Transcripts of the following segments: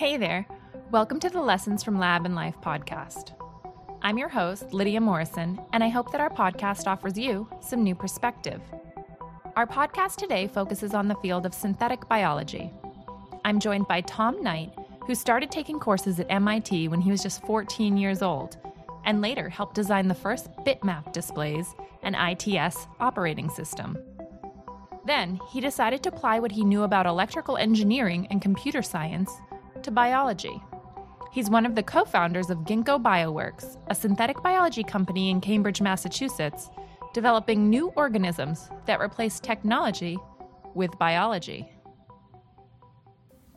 Hey there. Welcome to the Lessons from Lab and Life podcast. I'm your host, Lydia Morrison, and I hope that our podcast offers you some new perspective. Our podcast today focuses on the field of synthetic biology. I'm joined by Tom Knight, who started taking courses at MIT when he was just 14 years old, and later helped design the first bitmap displays and ITS operating system. Then, he decided to apply what he knew about electrical engineering and computer science to biology. He's one of the co founders of Ginkgo Bioworks, a synthetic biology company in Cambridge, Massachusetts, developing new organisms that replace technology with biology.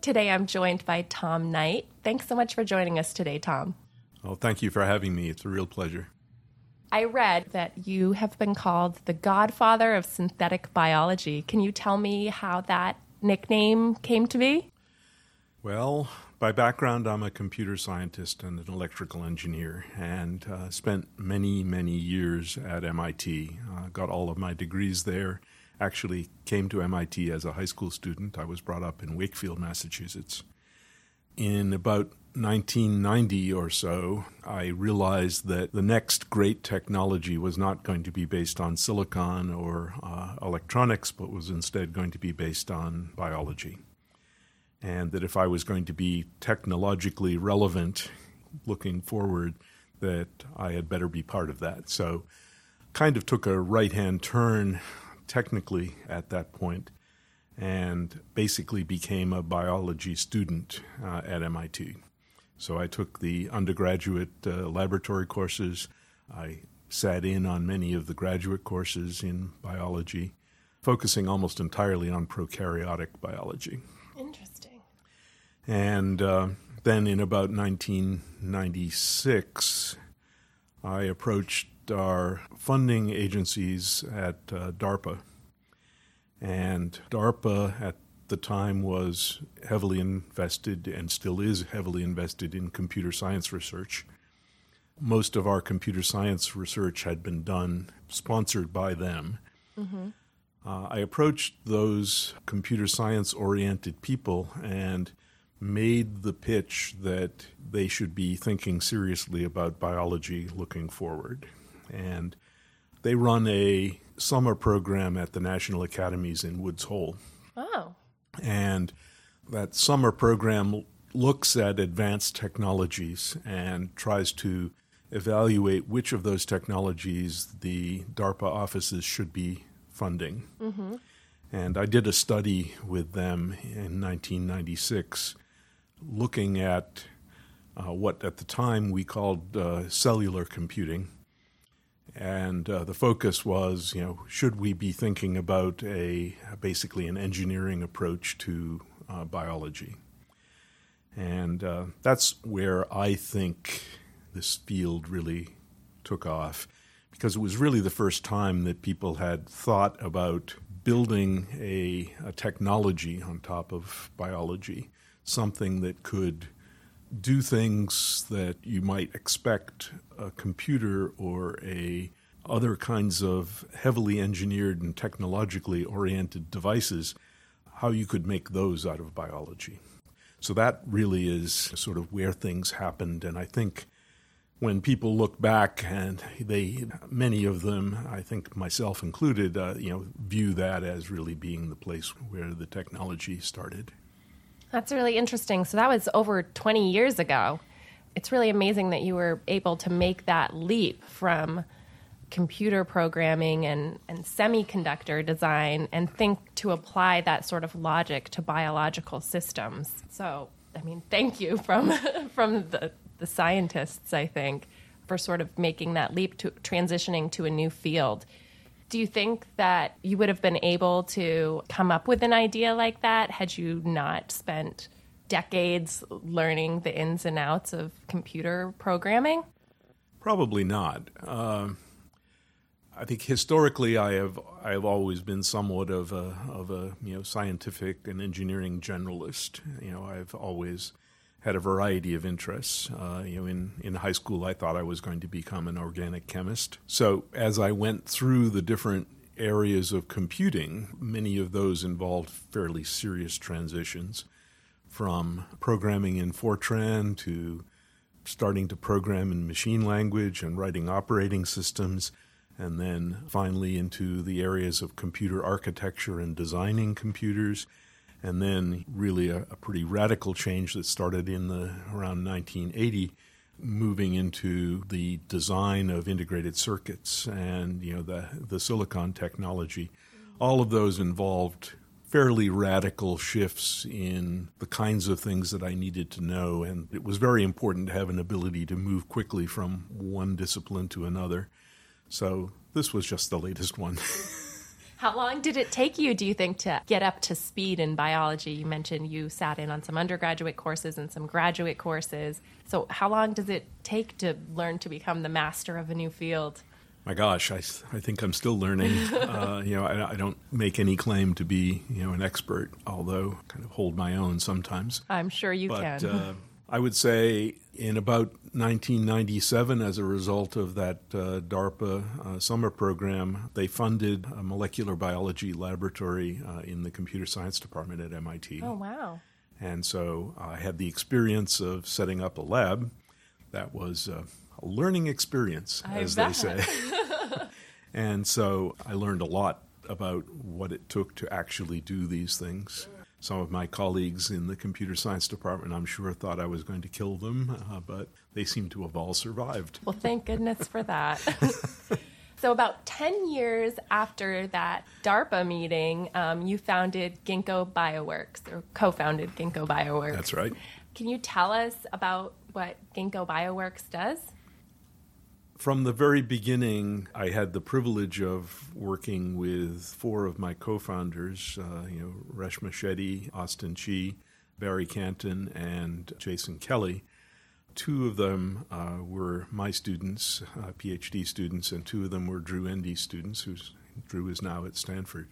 Today I'm joined by Tom Knight. Thanks so much for joining us today, Tom. Oh, thank you for having me. It's a real pleasure. I read that you have been called the godfather of synthetic biology. Can you tell me how that nickname came to be? Well, by background, I'm a computer scientist and an electrical engineer, and uh, spent many, many years at MIT. Uh, got all of my degrees there. Actually, came to MIT as a high school student. I was brought up in Wakefield, Massachusetts. In about 1990 or so, I realized that the next great technology was not going to be based on silicon or uh, electronics, but was instead going to be based on biology and that if I was going to be technologically relevant looking forward, that I had better be part of that. So, kind of took a right hand turn technically at that point and basically became a biology student uh, at MIT. So, I took the undergraduate uh, laboratory courses. I sat in on many of the graduate courses in biology, focusing almost entirely on prokaryotic biology. Interesting. And uh, then in about 1996, I approached our funding agencies at uh, DARPA. And DARPA at the time was heavily invested and still is heavily invested in computer science research. Most of our computer science research had been done sponsored by them. Mm-hmm. Uh, I approached those computer science oriented people and made the pitch that they should be thinking seriously about biology looking forward. And they run a summer program at the National Academies in Woods Hole. Oh. And that summer program looks at advanced technologies and tries to evaluate which of those technologies the DARPA offices should be funding. Mm-hmm. And I did a study with them in 1996 looking at uh, what at the time we called uh, cellular computing. And uh, the focus was, you know, should we be thinking about a basically an engineering approach to uh, biology? And uh, that's where I think this field really took off, because it was really the first time that people had thought about building a, a technology on top of biology something that could do things that you might expect a computer or a other kinds of heavily engineered and technologically oriented devices how you could make those out of biology. So that really is sort of where things happened and i think when people look back and they many of them i think myself included uh, you know view that as really being the place where the technology started that's really interesting. So that was over 20 years ago. It's really amazing that you were able to make that leap from computer programming and, and semiconductor design and think to apply that sort of logic to biological systems. So, I mean, thank you from from the, the scientists, I think, for sort of making that leap to transitioning to a new field. Do you think that you would have been able to come up with an idea like that had you not spent decades learning the ins and outs of computer programming? Probably not. Uh, I think historically, I have I have always been somewhat of a of a you know scientific and engineering generalist. You know, I've always had a variety of interests. Uh, you know, in, in high school, I thought I was going to become an organic chemist. So as I went through the different areas of computing, many of those involved fairly serious transitions from programming in Fortran to starting to program in machine language and writing operating systems, and then finally into the areas of computer architecture and designing computers. And then, really, a, a pretty radical change that started in the around 1980 moving into the design of integrated circuits and you know the the silicon technology all of those involved fairly radical shifts in the kinds of things that I needed to know. And it was very important to have an ability to move quickly from one discipline to another. So this was just the latest one. How long did it take you, do you think, to get up to speed in biology? You mentioned you sat in on some undergraduate courses and some graduate courses. So, how long does it take to learn to become the master of a new field? My gosh, I, I think I'm still learning. uh, you know, I, I, don't make any claim to be you know an expert, although kind of hold my own sometimes. I'm sure you but, can. Uh, I would say in about 1997, as a result of that uh, DARPA uh, summer program, they funded a molecular biology laboratory uh, in the computer science department at MIT. Oh wow! And so I had the experience of setting up a lab. That was uh, a learning experience, I as bet. they say. and so I learned a lot about what it took to actually do these things. Some of my colleagues in the computer science department, I'm sure, thought I was going to kill them, uh, but they seem to have all survived. Well, thank goodness for that. so, about 10 years after that DARPA meeting, um, you founded Ginkgo Bioworks, or co founded Ginkgo Bioworks. That's right. Can you tell us about what Ginkgo Bioworks does? From the very beginning, I had the privilege of working with four of my co-founders, uh, you know, Reshma Shetty, Austin Chi, Barry Canton, and Jason Kelly. Two of them uh, were my students, uh, PhD students, and two of them were Drew Endy students, who's Drew is now at Stanford.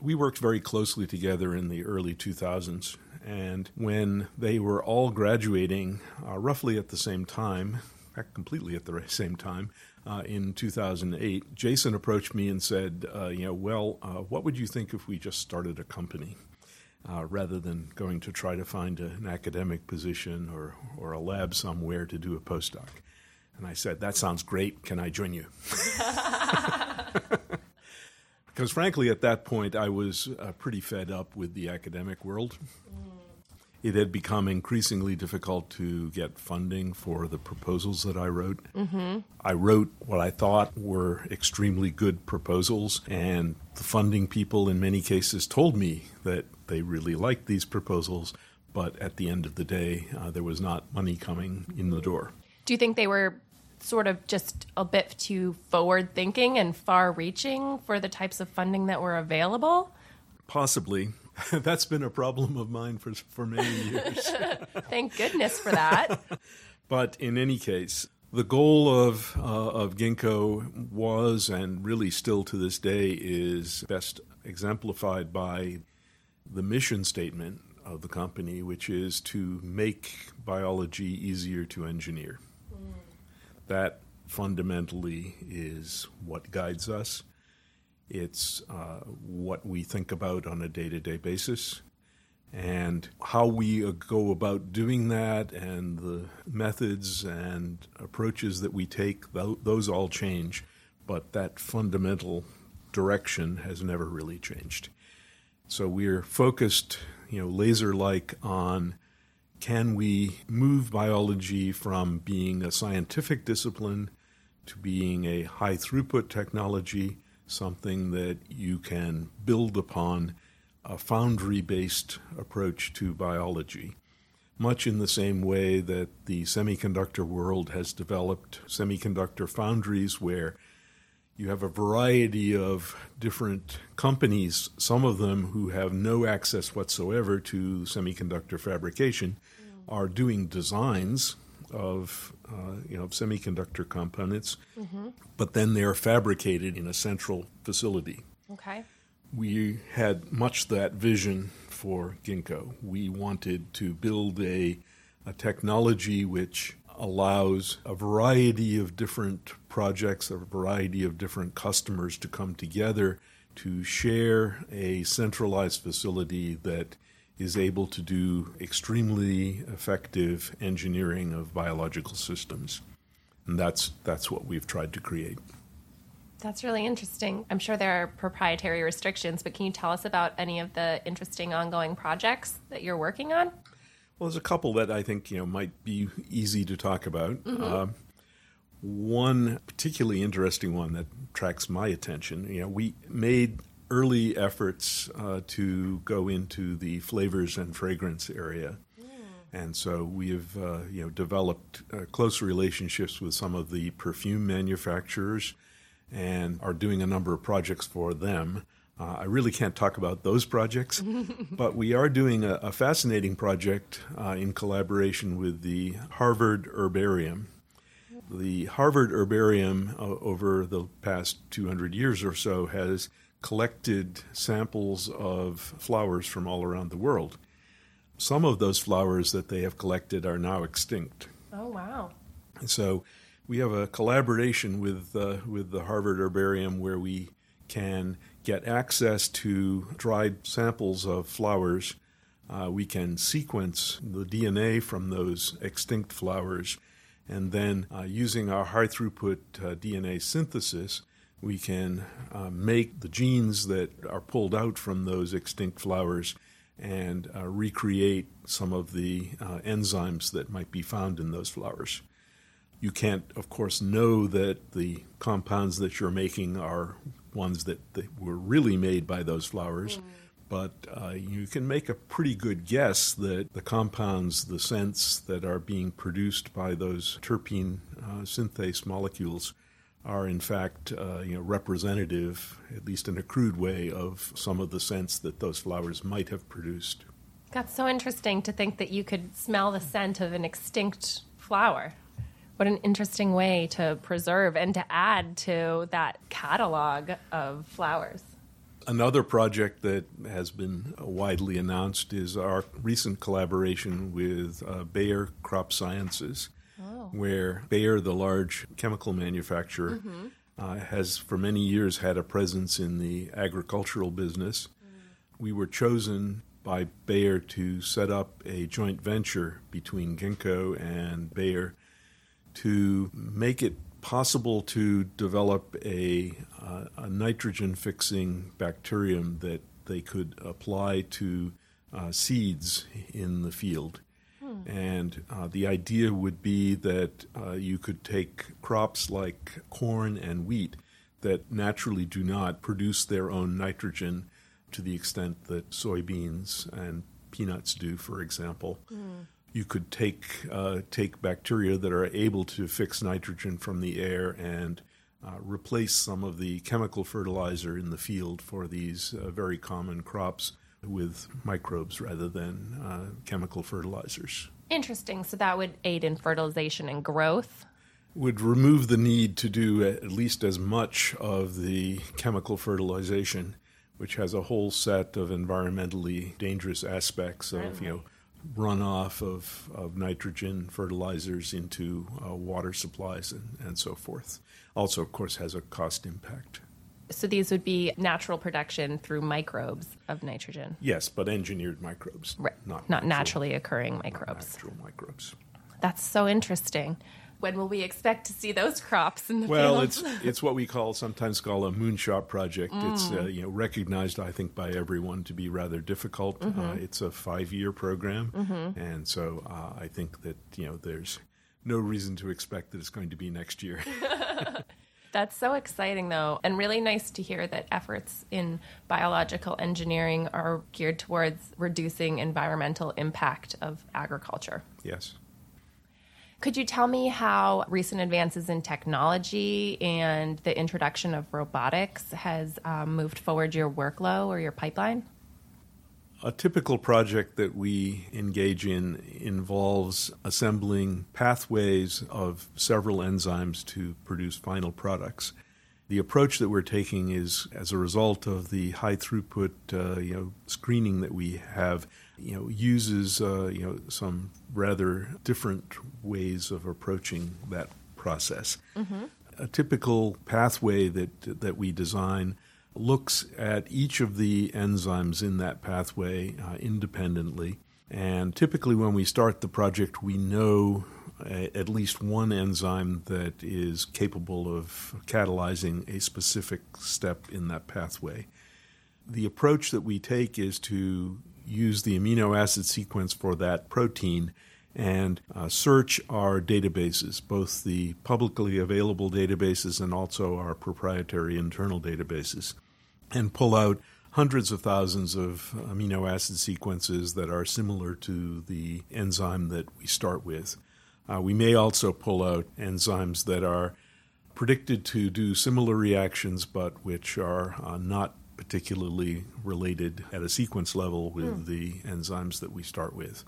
We worked very closely together in the early 2000s, and when they were all graduating uh, roughly at the same time, completely at the same time, uh, in 2008, Jason approached me and said, uh, you know, well, uh, what would you think if we just started a company? Uh, rather than going to try to find a, an academic position or, or a lab somewhere to do a postdoc. And I said, That sounds great. Can I join you? because frankly, at that point, I was uh, pretty fed up with the academic world. It had become increasingly difficult to get funding for the proposals that I wrote. Mm-hmm. I wrote what I thought were extremely good proposals, and the funding people, in many cases, told me that they really liked these proposals, but at the end of the day, uh, there was not money coming in the door. Do you think they were sort of just a bit too forward thinking and far reaching for the types of funding that were available? Possibly. That's been a problem of mine for, for many years. Thank goodness for that. but in any case, the goal of, uh, of Ginkgo was, and really still to this day, is best exemplified by the mission statement of the company, which is to make biology easier to engineer. Mm. That fundamentally is what guides us. It's uh, what we think about on a day to day basis. And how we uh, go about doing that and the methods and approaches that we take, those all change. But that fundamental direction has never really changed. So we're focused, you know, laser like on can we move biology from being a scientific discipline to being a high throughput technology something that you can build upon a foundry based approach to biology. Much in the same way that the semiconductor world has developed semiconductor foundries where you have a variety of different companies, some of them who have no access whatsoever to semiconductor fabrication, are doing designs of uh, you know semiconductor components, mm-hmm. but then they're fabricated in a central facility. Okay. We had much that vision for Ginkgo. We wanted to build a a technology which allows a variety of different projects, a variety of different customers to come together to share a centralized facility that is able to do extremely effective engineering of biological systems. And that's, that's what we've tried to create. That's really interesting. I'm sure there are proprietary restrictions, but can you tell us about any of the interesting ongoing projects that you're working on? Well, there's a couple that I think you know might be easy to talk about. Mm-hmm. Uh, one particularly interesting one that attracts my attention. You know, we made early efforts uh, to go into the flavors and fragrance area. Mm. And so we have, uh, you know, developed uh, close relationships with some of the perfume manufacturers, and are doing a number of projects for them. Uh, I really can't talk about those projects, but we are doing a, a fascinating project uh, in collaboration with the Harvard Herbarium. The Harvard Herbarium, uh, over the past 200 years or so, has collected samples of flowers from all around the world. Some of those flowers that they have collected are now extinct. Oh, wow. So we have a collaboration with, uh, with the Harvard Herbarium where we can get access to dried samples of flowers. Uh, we can sequence the DNA from those extinct flowers, and then uh, using our high throughput uh, DNA synthesis, we can uh, make the genes that are pulled out from those extinct flowers and uh, recreate some of the uh, enzymes that might be found in those flowers. You can't, of course, know that the compounds that you're making are ones that, that were really made by those flowers. Mm. But uh, you can make a pretty good guess that the compounds, the scents that are being produced by those terpene uh, synthase molecules, are in fact uh, you know representative, at least in a crude way, of some of the scents that those flowers might have produced. That's so interesting to think that you could smell the scent of an extinct flower. What an interesting way to preserve and to add to that catalog of flowers. Another project that has been widely announced is our recent collaboration with uh, Bayer Crop Sciences where Bayer, the large chemical manufacturer, mm-hmm. uh, has for many years had a presence in the agricultural business. Mm. We were chosen by Bayer to set up a joint venture between Ginkgo and Bayer to make it possible to develop a, uh, a nitrogen fixing bacterium that they could apply to uh, seeds in the field. And uh, the idea would be that uh, you could take crops like corn and wheat that naturally do not produce their own nitrogen to the extent that soybeans and peanuts do, for example. Mm. You could take uh, take bacteria that are able to fix nitrogen from the air and uh, replace some of the chemical fertilizer in the field for these uh, very common crops with microbes rather than uh, chemical fertilizers. Interesting. So that would aid in fertilization and growth. Would remove the need to do at least as much of the chemical fertilization, which has a whole set of environmentally dangerous aspects of, you know, runoff of, of nitrogen fertilizers into uh, water supplies and, and so forth. Also, of course, has a cost impact. So these would be natural production through microbes of nitrogen. Yes, but engineered microbes. Right. Not, not naturally occurring microbes. Natural microbes. That's so interesting. When will we expect to see those crops in the well, fields? it's it's what we call sometimes call a moonshot project. Mm. It's uh, you know recognized, I think, by everyone to be rather difficult. Mm-hmm. Uh, it's a five year program, mm-hmm. and so uh, I think that you know there's no reason to expect that it's going to be next year. That's so exciting, though, and really nice to hear that efforts in biological engineering are geared towards reducing environmental impact of agriculture. Yes. Could you tell me how recent advances in technology and the introduction of robotics has um, moved forward your workflow or your pipeline? A typical project that we engage in involves assembling pathways of several enzymes to produce final products. The approach that we're taking is as a result of the high throughput uh, you know, screening that we have, you know, uses uh, you know, some rather different ways of approaching that process. Mm-hmm. A typical pathway that, that we design looks at each of the enzymes in that pathway uh, independently. And typically, when we start the project, we know a, at least one enzyme that is capable of catalyzing a specific step in that pathway. The approach that we take is to use the amino acid sequence for that protein and uh, search our databases, both the publicly available databases and also our proprietary internal databases, and pull out hundreds of thousands of amino acid sequences that are similar to the enzyme that we start with. Uh, we may also pull out enzymes that are predicted to do similar reactions but which are uh, not particularly related at a sequence level with mm. the enzymes that we start with.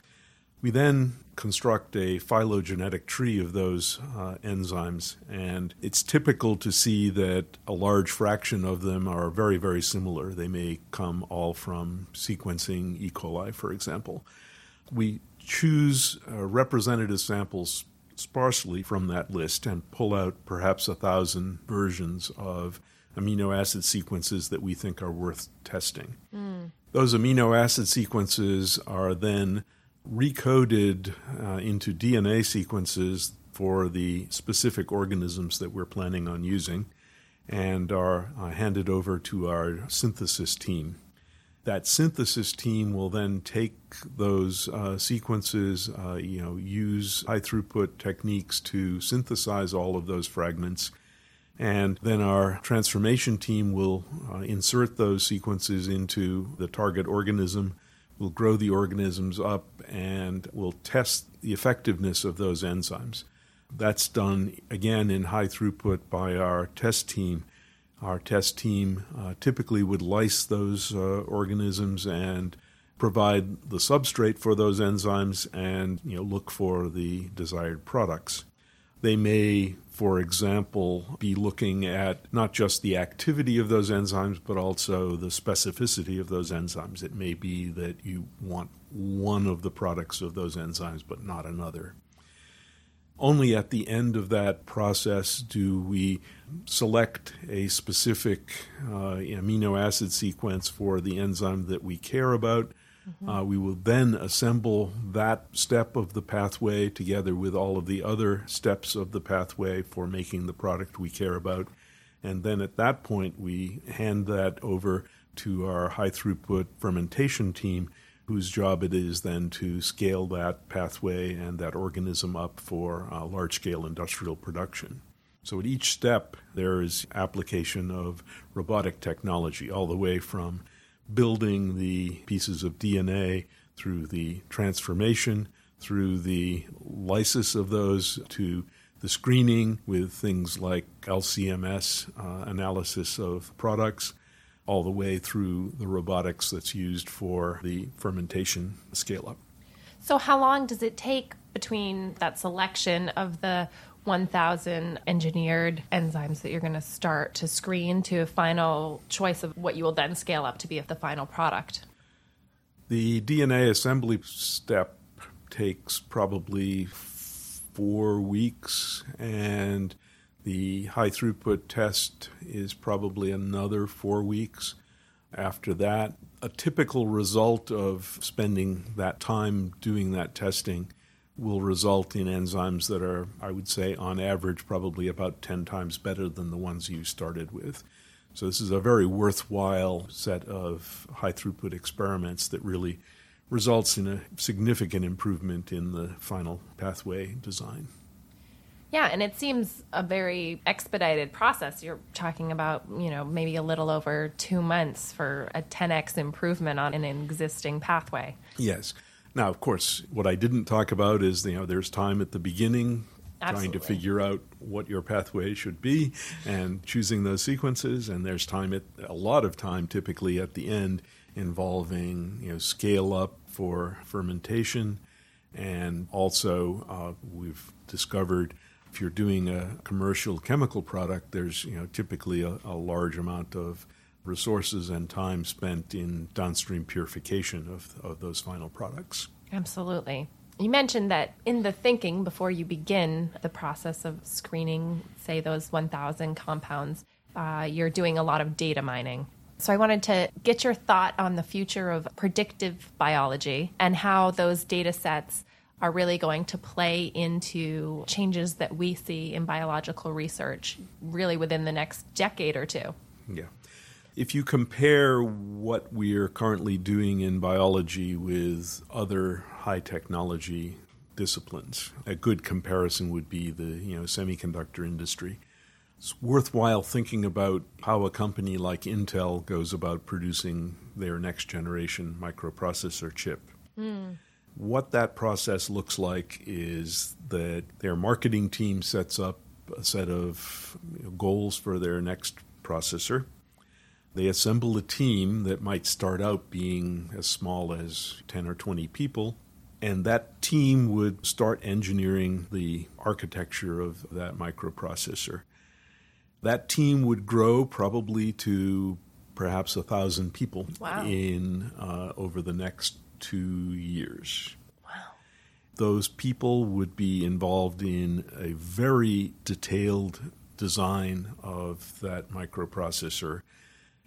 We then construct a phylogenetic tree of those uh, enzymes, and it's typical to see that a large fraction of them are very, very similar. They may come all from sequencing E. coli, for example. We choose uh, representative samples sparsely from that list and pull out perhaps a thousand versions of amino acid sequences that we think are worth testing. Mm. Those amino acid sequences are then recoded uh, into DNA sequences for the specific organisms that we're planning on using and are uh, handed over to our synthesis team. That synthesis team will then take those uh, sequences, uh, you know, use high throughput techniques to synthesize all of those fragments, and then our transformation team will uh, insert those sequences into the target organism We'll grow the organisms up and we'll test the effectiveness of those enzymes. That's done again in high throughput by our test team. Our test team uh, typically would lyse those uh, organisms and provide the substrate for those enzymes and you know look for the desired products. They may, for example, be looking at not just the activity of those enzymes, but also the specificity of those enzymes. It may be that you want one of the products of those enzymes, but not another. Only at the end of that process do we select a specific uh, amino acid sequence for the enzyme that we care about Mm-hmm. Uh, we will then assemble that step of the pathway together with all of the other steps of the pathway for making the product we care about. And then at that point, we hand that over to our high throughput fermentation team, whose job it is then to scale that pathway and that organism up for uh, large scale industrial production. So at each step, there is application of robotic technology, all the way from building the pieces of DNA through the transformation, through the lysis of those, to the screening with things like LCMS uh, analysis of products, all the way through the robotics that's used for the fermentation scale up. So, how long does it take between that selection of the 1,000 engineered enzymes that you're going to start to screen to a final choice of what you will then scale up to be the final product? The DNA assembly step takes probably four weeks, and the high throughput test is probably another four weeks. After that, a typical result of spending that time doing that testing will result in enzymes that are, I would say, on average, probably about 10 times better than the ones you started with. So, this is a very worthwhile set of high throughput experiments that really results in a significant improvement in the final pathway design. Yeah, and it seems a very expedited process. You're talking about, you know, maybe a little over two months for a 10x improvement on an existing pathway. Yes. Now, of course, what I didn't talk about is you know there's time at the beginning Absolutely. trying to figure out what your pathway should be and choosing those sequences, and there's time at a lot of time typically at the end involving you know scale up for fermentation, and also uh, we've discovered if you're doing a commercial chemical product, there's you know typically a, a large amount of resources and time spent in downstream purification of, of those final products. Absolutely. You mentioned that in the thinking before you begin the process of screening, say, those 1,000 compounds, uh, you're doing a lot of data mining. So I wanted to get your thought on the future of predictive biology and how those data sets are really going to play into changes that we see in biological research really within the next decade or two. Yeah. If you compare what we are currently doing in biology with other high technology disciplines, a good comparison would be the you know semiconductor industry. It's worthwhile thinking about how a company like Intel goes about producing their next generation microprocessor chip. Mm. What that process looks like is that their marketing team sets up a set of goals for their next processor they assemble a team that might start out being as small as 10 or 20 people, and that team would start engineering the architecture of that microprocessor. That team would grow probably to perhaps a thousand people wow. in uh, over the next two years. Wow. Those people would be involved in a very detailed design of that microprocessor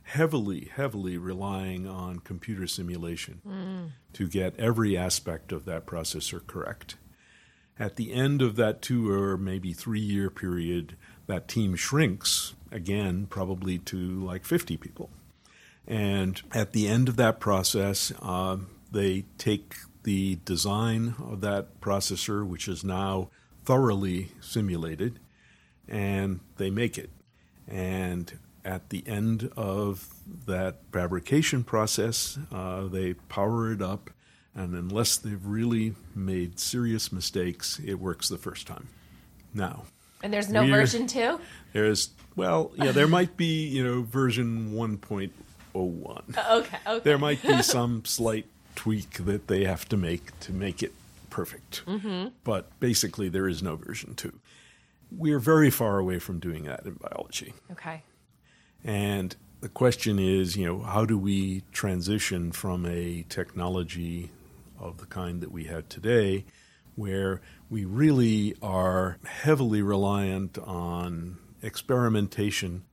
heavily, heavily relying on computer simulation mm. to get every aspect of that processor correct. At the end of that two or maybe three year period, that team shrinks again, probably to like 50 people. And at the end of that process, uh, they take the design of that processor, which is now thoroughly simulated, and they make it. And at the end of that fabrication process, uh, they power it up, and unless they've really made serious mistakes, it works the first time. Now, and there's no version two. There's well, yeah, there might be you know version one point oh one. Uh, okay, okay. There might be some slight tweak that they have to make to make it perfect, mm-hmm. but basically there is no version two. We're very far away from doing that in biology. Okay. And the question is, you know, how do we transition from a technology of the kind that we have today, where we really are heavily reliant on experimentation?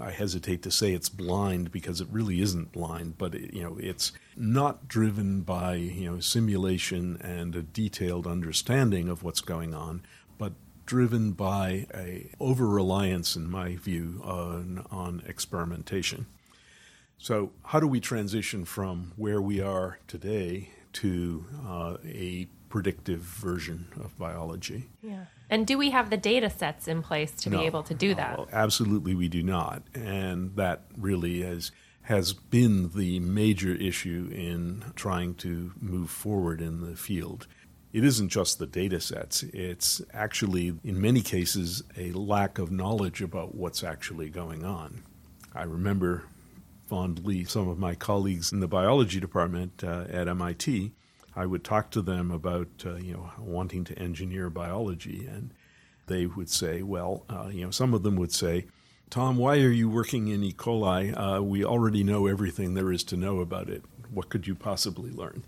I hesitate to say it's blind because it really isn't blind, but it, you know, it's not driven by you know simulation and a detailed understanding of what's going on, but driven by a over reliance, in my view, on, on experimentation. So, how do we transition from where we are today to uh, a predictive version of biology? Yeah. And do we have the data sets in place to no, be able to do that? absolutely, we do not. And that really has has been the major issue in trying to move forward in the field it isn't just the data sets, it's actually, in many cases, a lack of knowledge about what's actually going on. I remember fondly some of my colleagues in the biology department uh, at MIT. I would talk to them about uh, you know wanting to engineer biology, and they would say, well, uh, you know, some of them would say, Tom, why are you working in E. coli? Uh, we already know everything there is to know about it. What could you possibly learn?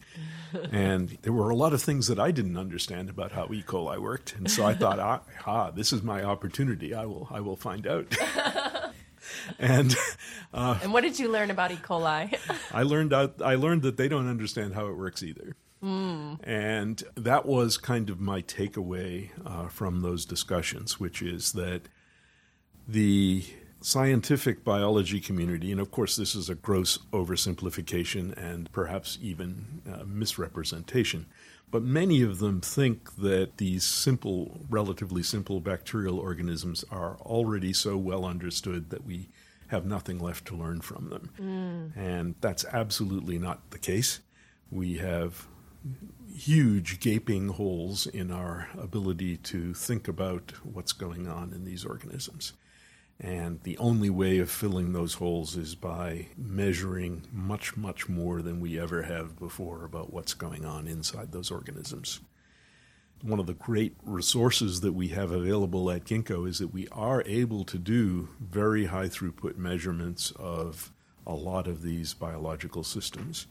and there were a lot of things that I didn't understand about how E. coli worked, and so I thought, ah, this is my opportunity. I will, I will find out. and uh, and what did you learn about E. coli? I learned out, I learned that they don't understand how it works either. Mm. And that was kind of my takeaway uh, from those discussions, which is that the scientific biology community, and of course, this is a gross oversimplification and perhaps even uh, misrepresentation, but many of them think that these simple, relatively simple bacterial organisms are already so well understood that we have nothing left to learn from them. Mm. And that's absolutely not the case. We have huge gaping holes in our ability to think about what's going on in these organisms. And the only way of filling those holes is by measuring much, much more than we ever have before about what's going on inside those organisms. One of the great resources that we have available at Ginkgo is that we are able to do very high throughput measurements of a lot of these biological systems.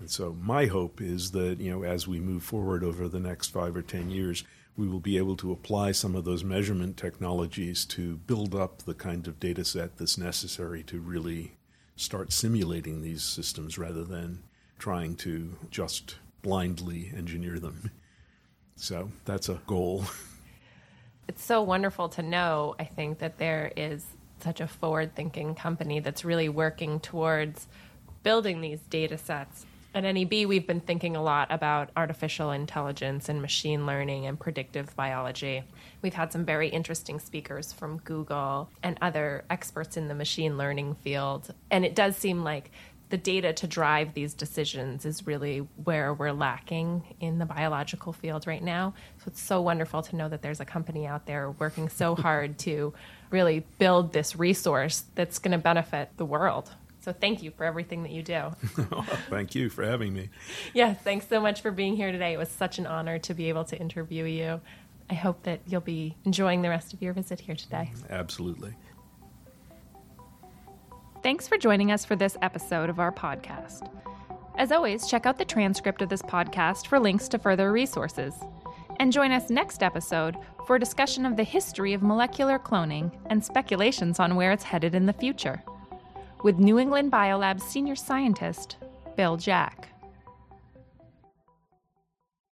And so my hope is that, you know, as we move forward over the next five or 10 years, we will be able to apply some of those measurement technologies to build up the kind of data set that's necessary to really start simulating these systems rather than trying to just blindly engineer them. So that's a goal. It's so wonderful to know, I think, that there is such a forward thinking company that's really working towards building these data sets at NEB, we've been thinking a lot about artificial intelligence and machine learning and predictive biology. We've had some very interesting speakers from Google and other experts in the machine learning field. And it does seem like the data to drive these decisions is really where we're lacking in the biological field right now. So it's so wonderful to know that there's a company out there working so hard to really build this resource that's going to benefit the world. So thank you for everything that you do. thank you for having me. Yes, thanks so much for being here today. It was such an honor to be able to interview you. I hope that you'll be enjoying the rest of your visit here today. Absolutely. Thanks for joining us for this episode of our podcast. As always, check out the transcript of this podcast for links to further resources. And join us next episode for a discussion of the history of molecular cloning and speculations on where it's headed in the future with New England Biolab's senior scientist, Bill Jack.